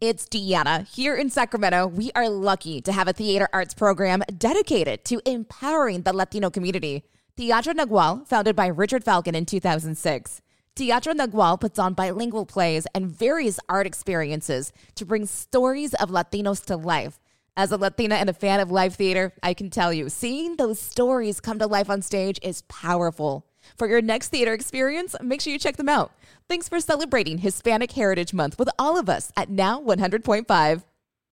It's Deanna. Here in Sacramento, we are lucky to have a theater arts program dedicated to empowering the Latino community. Teatro Nagual, founded by Richard Falcon in 2006. Teatro Nagual puts on bilingual plays and various art experiences to bring stories of Latinos to life. As a Latina and a fan of live theater, I can tell you, seeing those stories come to life on stage is powerful. For your next theater experience, make sure you check them out. Thanks for celebrating Hispanic Heritage Month with all of us at Now 100.5.